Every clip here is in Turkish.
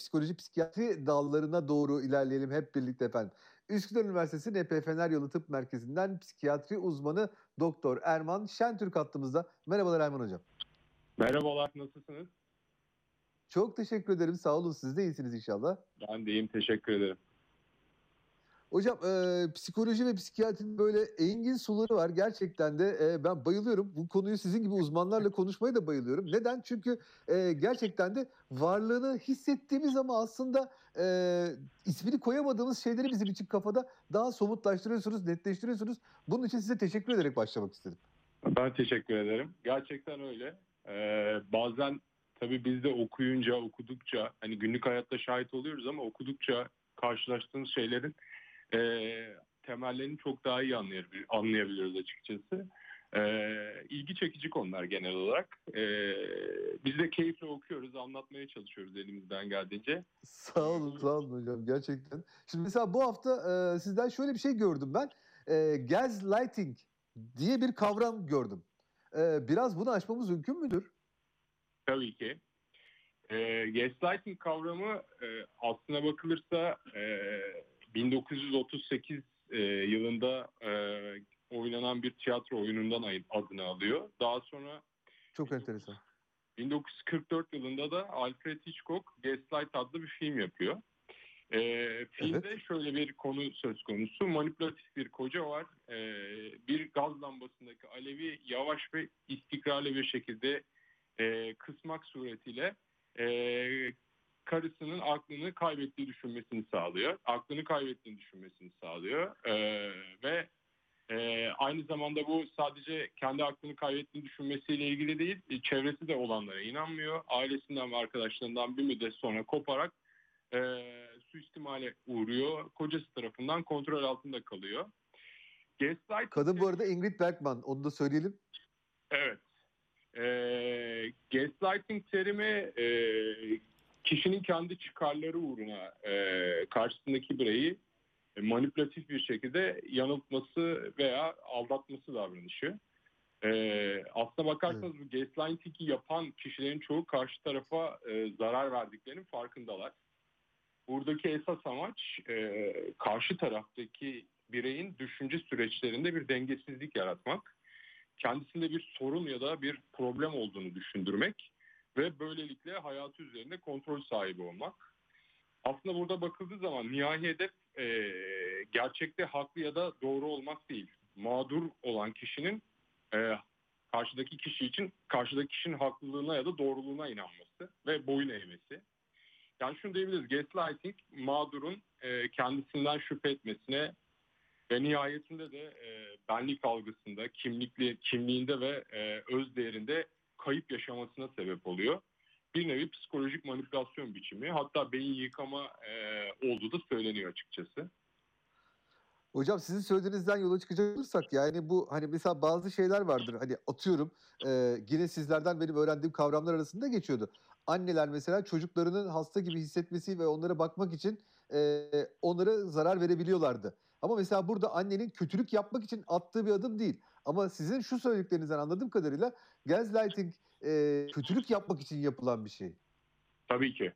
psikoloji psikiyatri dallarına doğru ilerleyelim hep birlikte efendim. Üsküdar Üniversitesi NP Fener Yolu Tıp Merkezi'nden psikiyatri uzmanı Doktor Erman Şentürk hattımızda. Merhabalar Erman Hocam. Merhabalar, nasılsınız? Çok teşekkür ederim. Sağ olun. Siz de iyisiniz inşallah. Ben de iyiyim, teşekkür ederim. Hocam e, psikoloji ve psikiyatrinin böyle engin suları var. Gerçekten de e, ben bayılıyorum. Bu konuyu sizin gibi uzmanlarla konuşmaya da bayılıyorum. Neden? Çünkü e, gerçekten de varlığını hissettiğimiz ama aslında e, ismini koyamadığımız şeyleri bizim için kafada daha somutlaştırıyorsunuz, netleştiriyorsunuz. Bunun için size teşekkür ederek başlamak istedim. Ben teşekkür ederim. Gerçekten öyle. Ee, bazen tabii biz de okuyunca, okudukça, hani günlük hayatta şahit oluyoruz ama okudukça karşılaştığımız şeylerin e, temellerini çok daha iyi anlayabilir, anlayabiliyoruz açıkçası. E, ilgi çekici konular genel olarak. E, biz de keyifle okuyoruz, anlatmaya çalışıyoruz elimizden geldiğince. Sağ olun, sağ olun hocam gerçekten. Şimdi mesela bu hafta e, sizden şöyle bir şey gördüm ben. E, gaslighting diye bir kavram gördüm. E, biraz bunu açmamız mümkün müdür? Tabii ki. E, gaslighting kavramı e, aslına bakılırsa e, 1938 e, yılında e, oynanan bir tiyatro oyunundan adını alıyor. Daha sonra çok enteresan. 1944 yılında da Alfred Hitchcock Gaslight adlı bir film yapıyor. E, filmde evet. şöyle bir konu söz konusu. Manipülatif bir koca var. E, bir gaz lambasındaki alevi yavaş ve istikrarlı bir şekilde e, kısmak suretiyle e, karısının aklını kaybettiği düşünmesini sağlıyor. Aklını kaybettiğini düşünmesini sağlıyor. E, ve e, aynı zamanda bu sadece kendi aklını kaybettiğini düşünmesiyle ilgili değil, e, çevresi de olanlara inanmıyor. Ailesinden ve arkadaşlarından bir müddet sonra koparak e, suistimale uğruyor. Kocası tarafından kontrol altında kalıyor. Gaslight Kadın bu arada Ingrid Bergman, onu da söyleyelim. Evet. E, gaslighting terimi e, kişinin kendi çıkarları uğruna e, karşısındaki bireyi manipülatif bir şekilde yanıltması veya aldatması davranışı. E, aslına bakarsanız evet. bu gaslighting'i yapan kişilerin çoğu karşı tarafa e, zarar verdiklerinin farkındalar. Buradaki esas amaç e, karşı taraftaki bireyin düşünce süreçlerinde bir dengesizlik yaratmak, kendisinde bir sorun ya da bir problem olduğunu düşündürmek ve böylelikle hayatı üzerinde kontrol sahibi olmak. Aslında burada bakıldığı zaman nihai hedef e, gerçekte haklı ya da doğru olmak değil. Mağdur olan kişinin e, karşıdaki kişi için karşıdaki kişinin haklılığına ya da doğruluğuna inanması ve boyun eğmesi. Yani şunu diyebiliriz, gaslighting mağdurun e, kendisinden şüphe etmesine ve nihayetinde de e, benlik algısında, kimlikli kimliğinde ve e, öz değerinde kayıp yaşamasına sebep oluyor. Bir nevi psikolojik manipülasyon biçimi hatta beyin yıkama e, olduğu da söyleniyor açıkçası. Hocam sizin söylediğinizden yola çıkacak olursak yani bu hani mesela bazı şeyler vardır hani atıyorum e, yine sizlerden benim öğrendiğim kavramlar arasında geçiyordu. Anneler mesela çocuklarının hasta gibi hissetmesi ve onlara bakmak için e, onlara zarar verebiliyorlardı. Ama mesela burada annenin kötülük yapmak için attığı bir adım değil. Ama sizin şu söylediklerinizden anladığım kadarıyla gaslighting e, kötülük yapmak için yapılan bir şey. Tabii ki.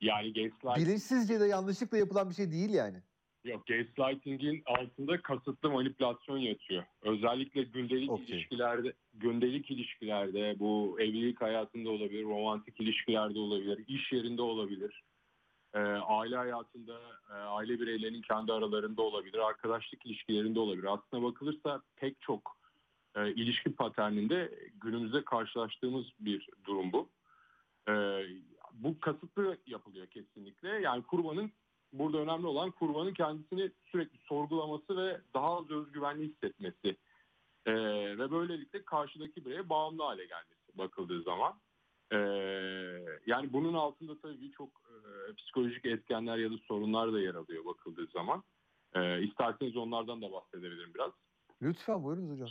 Yani gaslighting... Bilinçsizce de yanlışlıkla yapılan bir şey değil yani. Yok gaslighting'in altında kasıtlı manipülasyon yatıyor. Özellikle gündelik okay. ilişkilerde, gündelik ilişkilerde bu evlilik hayatında olabilir, romantik ilişkilerde olabilir, iş yerinde olabilir. E, aile hayatında, e, aile bireylerinin kendi aralarında olabilir, arkadaşlık ilişkilerinde olabilir. Aslına bakılırsa pek çok e, ilişki paterninde günümüzde karşılaştığımız bir durum bu. E, bu kasıtlı yapılıyor kesinlikle. Yani kurbanın burada önemli olan kurbanın kendisini sürekli sorgulaması ve daha az özgüvenli hissetmesi. E, ve böylelikle karşıdaki bireye bağımlı hale gelmesi bakıldığı zaman. E, yani bunun altında tabii birçok e, psikolojik etkenler ya da sorunlar da yer alıyor bakıldığı zaman. E, isterseniz onlardan da bahsedebilirim biraz. Lütfen buyurunuz hocam.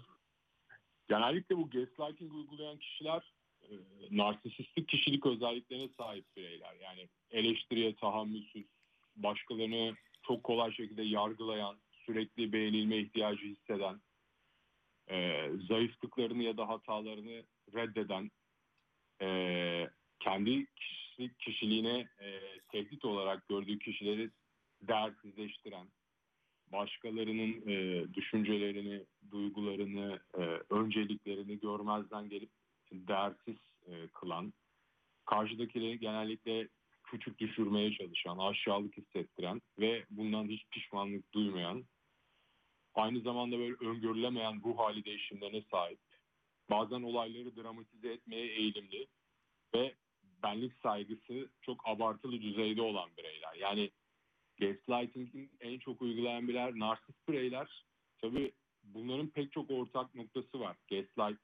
Genellikle bu gaslighting uygulayan kişiler e, narsisistik kişilik özelliklerine sahip bireyler. Yani eleştiriye tahammülsüz, başkalarını çok kolay şekilde yargılayan, sürekli beğenilme ihtiyacı hisseden, e, zayıflıklarını ya da hatalarını reddeden, e, kendi kişilik kişiliğine e, tehdit olarak gördüğü kişileri değersizleştiren, başkalarının e, düşüncelerini, duygularını, e, önceliklerini görmezden gelip değersiz e, kılan, karşıdakileri genellikle küçük düşürmeye çalışan, aşağılık hissettiren ve bundan hiç pişmanlık duymayan, aynı zamanda böyle öngörülemeyen ruh hali değişimlerine sahip, bazen olayları dramatize etmeye eğilimli ve benlik saygısı çok abartılı düzeyde olan bireyler. Yani gaslighting'in en çok uygulayan birer narsist bireyler. Tabii bunların pek çok ortak noktası var. Gaslight,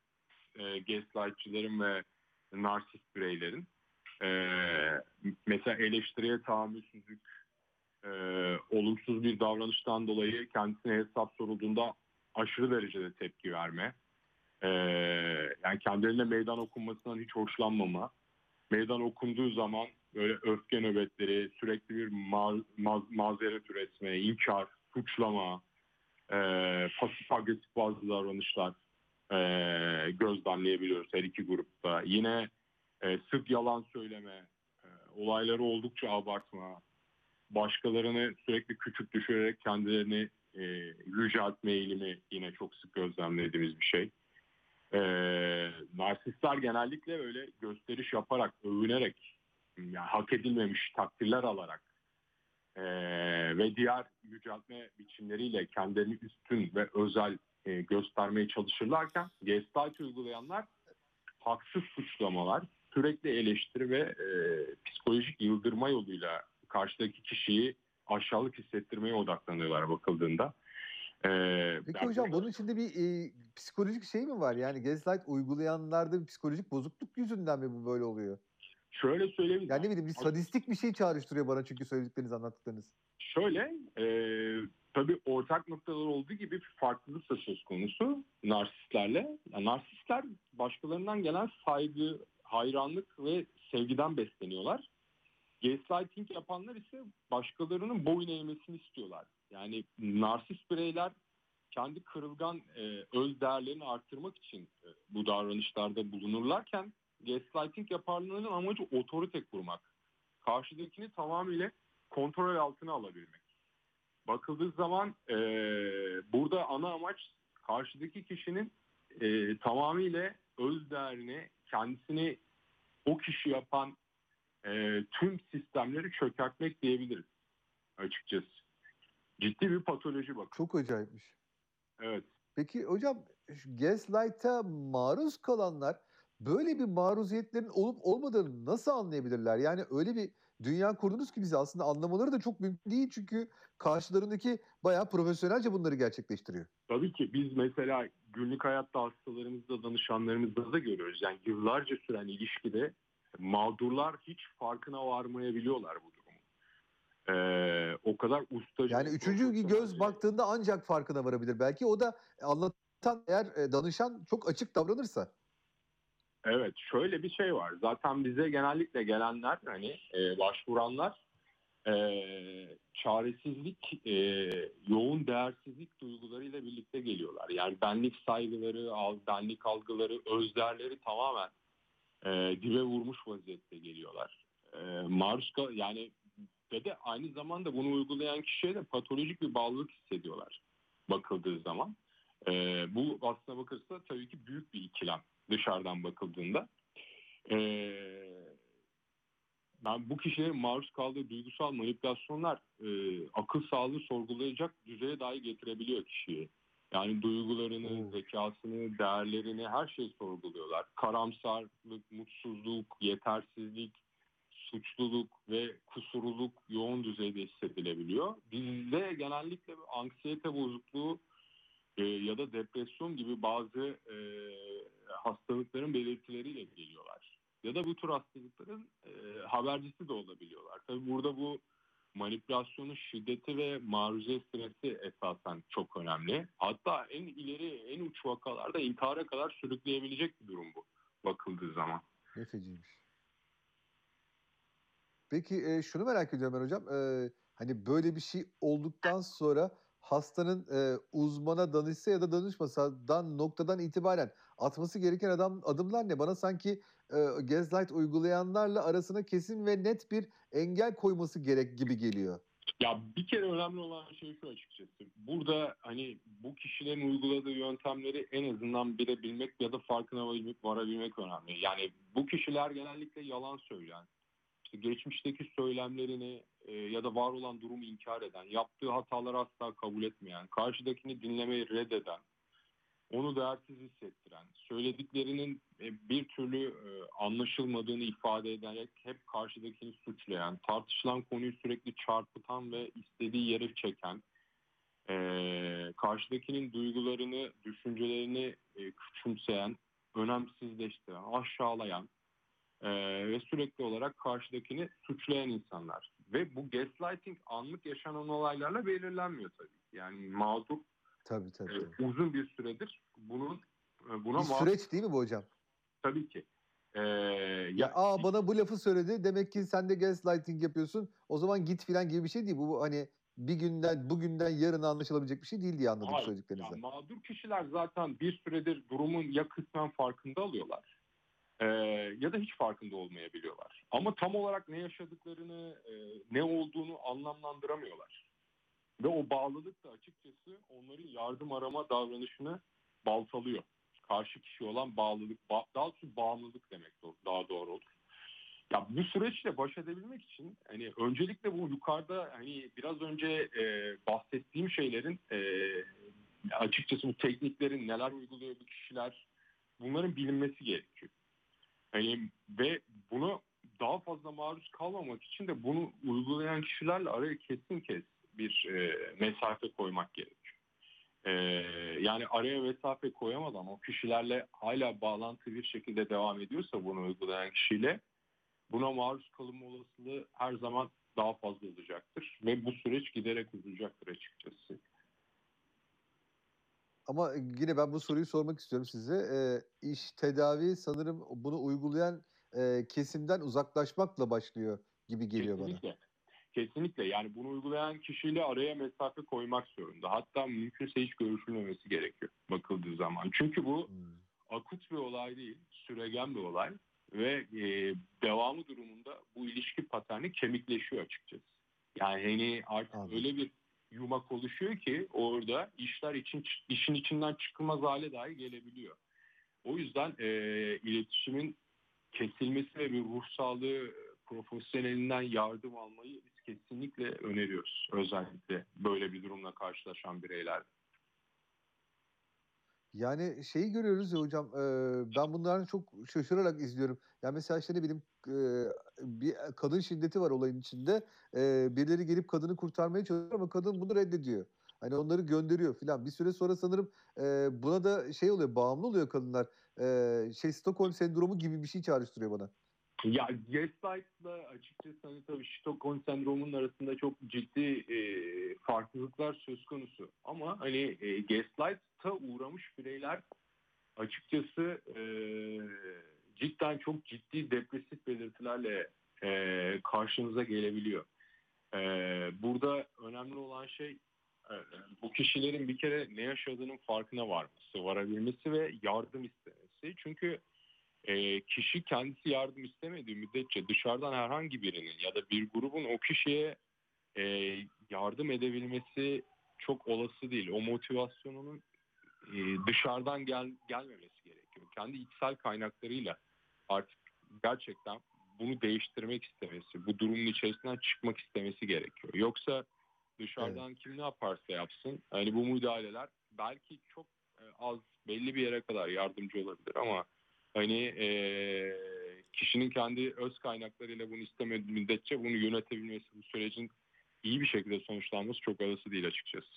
e, gaslightçıların ve narsist bireylerin. E, mesela eleştiriye tahammülsüzlük, e, olumsuz bir davranıştan dolayı kendisine hesap sorulduğunda aşırı derecede tepki verme, e, yani kendilerine meydan okunmasından hiç hoşlanmama, meydan okunduğu zaman böyle öfke nöbetleri, sürekli bir ma ma mazeret üretme, inkar, suçlama, e, pasif agresif bazı davranışlar e, gözlemleyebiliyoruz her iki grupta. Yine e, sık yalan söyleme, e, olayları oldukça abartma, başkalarını sürekli küçük düşürerek kendilerini e, yüceltme eğilimi yine çok sık gözlemlediğimiz bir şey. E, narsistler genellikle öyle gösteriş yaparak, övünerek, yani hak edilmemiş takdirler alarak e, ve diğer yüceltme biçimleriyle kendilerini üstün ve özel e, göstermeye çalışırlarken gaslight uygulayanlar haksız suçlamalar, sürekli eleştiri ve e, psikolojik yıldırma yoluyla karşıdaki kişiyi aşağılık hissettirmeye odaklanıyorlar bakıldığında. Ee, Peki hocam bunun içinde bir e, psikolojik şey mi var? Yani gaslight uygulayanlarda bir psikolojik bozukluk yüzünden mi bu böyle oluyor? Şöyle söyleyebilirim. Yani ne bileyim bir sadistik bir şey çağrıştırıyor bana çünkü söyledikleriniz anlattıklarınız. Şöyle, e, tabii ortak noktalar olduğu gibi bir farklılık da söz konusu narsistlerle. Yani narsistler başkalarından gelen saygı, hayranlık ve sevgiden besleniyorlar. Gaslighting yapanlar ise başkalarının boyun eğmesini istiyorlar. Yani narsist bireyler kendi kırılgan e, öz değerlerini arttırmak için e, bu davranışlarda bulunurlarken gaslighting yapanların amacı otorite kurmak. Karşıdakini tamamıyla kontrol altına alabilmek. Bakıldığı zaman e, burada ana amaç karşıdaki kişinin e, tamamıyla öz değerini, kendisini o kişi yapan e, tüm sistemleri çökertmek diyebiliriz açıkçası. Ciddi bir patoloji bak. Çok acayipmiş. Evet. Peki hocam gaslight'a maruz kalanlar böyle bir maruziyetlerin olup olmadığını nasıl anlayabilirler? Yani öyle bir dünya kurdunuz ki bize aslında anlamaları da çok mümkün değil çünkü karşılarındaki bayağı profesyonelce bunları gerçekleştiriyor. Tabii ki biz mesela günlük hayatta hastalarımızda, danışanlarımızda da görüyoruz. Yani yıllarca süren ilişkide mağdurlar hiç farkına varmayabiliyorlar bu durumu. Ee, o kadar ustaca. Yani üçüncü bir göz baktığında ancak farkına varabilir. Belki o da anlatan eğer e, danışan çok açık davranırsa. Evet şöyle bir şey var. Zaten bize genellikle gelenler hani e, başvuranlar e, çaresizlik, e, yoğun değersizlik duygularıyla birlikte geliyorlar. Yani benlik saygıları, benlik algıları, özlerleri tamamen e, dibe vurmuş vaziyette geliyorlar. E, maruz kal yani ve de aynı zamanda bunu uygulayan kişiye de patolojik bir bağlılık hissediyorlar bakıldığı zaman. E, bu aslına bakırsa tabii ki büyük bir ikilem dışarıdan bakıldığında. E, ben bu kişilerin maruz kaldığı duygusal manipülasyonlar e, akıl sağlığı sorgulayacak düzeye dahi getirebiliyor kişiyi. Yani duygularını, Oo. zekasını, değerlerini her şeyi sorguluyorlar. Karamsarlık, mutsuzluk, yetersizlik, suçluluk ve kusurluluk yoğun düzeyde hissedilebiliyor. Bizde genellikle anksiyete bozukluğu e, ya da depresyon gibi bazı e, hastalıkların belirtileriyle geliyorlar. Ya da bu tür hastalıkların e, habercisi de olabiliyorlar. Tabii burada bu manipülasyonun şiddeti ve maruziyet süresi esasen çok önemli. Hatta en ileri, en uç vakalarda intihara kadar sürükleyebilecek bir durum bu bakıldığı zaman. Ne feciymiş. Peki e, şunu merak ediyorum ben hocam. E, hani böyle bir şey olduktan sonra hastanın e, uzmana danışsa ya da danışmasadan noktadan itibaren atması gereken adam adımlar ne? Bana sanki, eee, gaslight uygulayanlarla arasına kesin ve net bir engel koyması gerek gibi geliyor. Ya bir kere önemli olan şey şu açıkçası. Burada hani bu kişilerin uyguladığı yöntemleri en azından bilebilmek ya da farkına varabilmek önemli. Yani bu kişiler genellikle yalan söyleyen, işte geçmişteki söylemlerini e, ya da var olan durumu inkar eden, yaptığı hataları asla kabul etmeyen, karşıdakini dinlemeyi reddeden, onu değersiz hissettiren, söylediklerinin e, bir türlü e, anlaşılmadığını ifade ederek hep karşıdakini suçlayan, tartışılan konuyu sürekli çarpıtan ve istediği yere çeken, e, karşıdakinin duygularını, düşüncelerini küçümseyen, önemsizleştiren, aşağılayan ve sürekli olarak karşıdakini suçlayan insanlar. Ve bu gaslighting anlık yaşanan olaylarla belirlenmiyor tabii. Yani mağdur Tabii, tabii, tabii. uzun bir süredir bunun e, buna Bir süreç değil mi bu hocam? tabii ki. E, Ya, ya "A, bana bu lafı söyledi, demek ki sen de gaslighting yapıyorsun, o zaman git." filan gibi bir şey değil. Bu bu hani bir günden bugünden yarına anlaşılabilecek bir şey değil diye anladım hayır. Ya söylediklerinizden. mağdur kişiler zaten bir süredir durumun ya kısmen farkında alıyorlar e, ya da hiç farkında olmayabiliyorlar. Ama tam olarak ne yaşadıklarını, e, ne olduğunu anlamlandıramıyorlar. Ve o bağlılık da açıkçası onların yardım arama davranışını baltalıyor. Karşı kişi olan bağlılık, ba- daha doğrusu bağımlılık demek daha doğru olur. Ya bu süreçle baş edebilmek için hani öncelikle bu yukarıda hani biraz önce e, bahsettiğim şeylerin e, açıkçası bu tekniklerin neler uyguluyor bu kişiler bunların bilinmesi gerekiyor. Hani ve bunu daha fazla maruz kalmamak için de bunu uygulayan kişilerle araya kesin kes bir e, mesafe koymak gerekiyor. E, yani araya mesafe koyamadan o kişilerle hala bağlantı bir şekilde devam ediyorsa bunu uygulayan kişiyle buna maruz kalınma olasılığı her zaman daha fazla olacaktır. Ve bu süreç giderek uzayacaktır açıkçası. Ama yine ben bu soruyu sormak istiyorum size. Eee, iş tedavi sanırım bunu uygulayan, eee, kesimden uzaklaşmakla başlıyor gibi geliyor bana. Kesinlikle. Yani bunu uygulayan kişiyle araya mesafe koymak zorunda. Hatta mümkünse hiç görüşülmemesi gerekiyor bakıldığı zaman. Çünkü bu Hımm. akut bir olay değil, süregen bir olay ve e, devamı durumunda bu ilişki paterni kemikleşiyor açıkçası. Yani hani artık Anladım. öyle bir yumak oluşuyor ki orada işler için işin içinden çıkılmaz hale dahi gelebiliyor. O yüzden e, iletişimin kesilmesi ve bir ruh sağlığı profesyonelinden yardım almayı biz kesinlikle öneriyoruz. Özellikle böyle bir durumla karşılaşan bireyler. Yani şeyi görüyoruz ya hocam, eee, ben bunları çok şaşırarak izliyorum. Ya, mesela, işte, ne bileyim, eee, bir kadın şiddeti var olayın içinde. Eee, birileri gelip kadını kurtarmaya çalışıyor ama kadın bunu reddediyor. Hani, onları gönderiyor filan. Bir süre sonra sanırım, eee, buna da şey oluyor, bağımlı oluyor kadınlar. Eee, şey, Stockholm sendromu gibi bir şey çağrıştırıyor bana. Ya gaslight'la açıkçası hani tabii Stockholm sendromunun arasında çok ciddi e, farklılıklar söz konusu. Ama hani e, gaslight'a uğramış bireyler açıkçası e, cidden çok ciddi depresif belirtilerle e, karşınıza gelebiliyor. E, burada önemli olan şey e, bu kişilerin bir kere ne yaşadığının farkına varması, varabilmesi ve yardım istemesi. Çünkü e, kişi kendisi yardım istemediği müddetçe dışarıdan herhangi birinin ya da bir grubun o kişiye e, yardım edebilmesi çok olası değil. O motivasyonunun e, dışarıdan gel, gelmemesi gerekiyor. Kendi içsel kaynaklarıyla artık gerçekten bunu değiştirmek istemesi, bu durumun içerisinden çıkmak istemesi gerekiyor. Yoksa dışarıdan kim ne yaparsa yapsın, hani bu müdahaleler belki çok e, az belli bir yere kadar yardımcı olabilir ama hani e, kişinin kendi öz kaynaklarıyla bunu istemediği müddetçe bunu yönetebilmesi, bu sürecin iyi bir şekilde sonuçlanması çok olası değil açıkçası.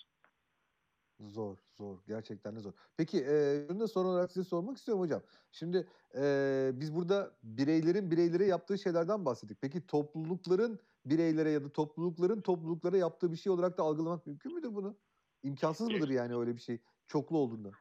Zor, zor. Gerçekten de zor. Peki, eee, şunu da son olarak size sormak istiyorum hocam. Şimdi, eee, biz burada bireylerin bireylere yaptığı şeylerden bahsettik. Peki toplulukların bireylere ya da toplulukların topluluklara yaptığı bir şey olarak da algılamak mümkün müdür bunu? İmkansız mıdır yani öyle bir şey çoklu olduğunda?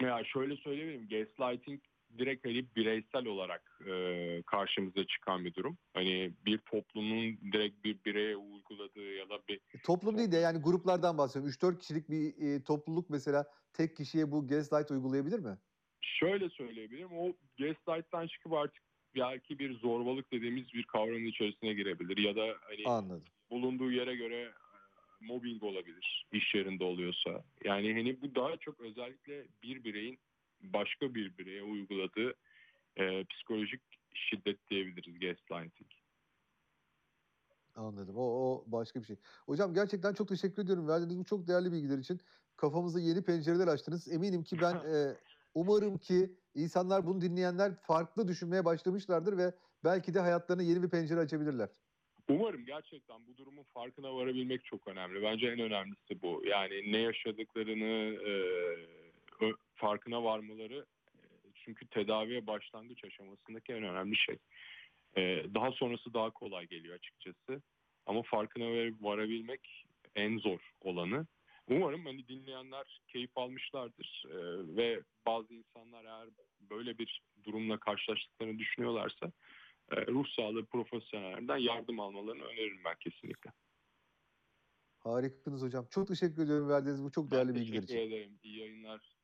Ya şöyle söyleyebilirim. Gaslighting direkt hani bireysel olarak e, karşımıza çıkan bir durum. Hani bir toplumun direkt bir bireye uyguladığı ya da bir E, toplum değil de yani gruplardan bahsediyorum. 3-4 kişilik bir, eee, topluluk mesela tek kişiye bu gaslight uygulayabilir mi? şöyle söyleyebilirim. O gaslight'tan çıkıp artık belki bir zorbalık dediğimiz bir kavramın içerisine girebilir. Ya da hani Anladım. bulunduğu yere göre e, mobbing olabilir iş yerinde oluyorsa. Yani hani bu daha çok özellikle bir bireyin başka bir bireye uyguladığı e, psikolojik şiddet diyebiliriz gaslighting. Anladım. O, o başka bir şey. Hocam gerçekten çok teşekkür ediyorum. Verdiğiniz bu çok değerli bilgiler için. Kafamıza yeni pencereler açtınız. Eminim ki ben e, umarım ki insanlar bunu dinleyenler farklı düşünmeye başlamışlardır ve belki de hayatlarına yeni bir pencere açabilirler. Umarım gerçekten bu durumun farkına varabilmek çok önemli. Bence en önemlisi bu. Yani ne yaşadıklarını e, farkına varmaları e, çünkü tedaviye başlangıç aşamasındaki en önemli şey. E, daha sonrası daha kolay geliyor açıkçası. Ama farkına var- varabilmek en zor olanı. Umarım hani dinleyenler keyif almışlardır E, ve bazı insanlar eğer böyle bir durumla karşılaştıklarını düşünüyorlarsa e, ruh sağlığı profesyonellerinden yardım almalarını öneririm ben kesinlikle. Harikasınız hocam. Çok teşekkür ediyorum verdiğiniz bu çok değerli Ben bilgiler teşekkür için. ederim. İyi yayınlar.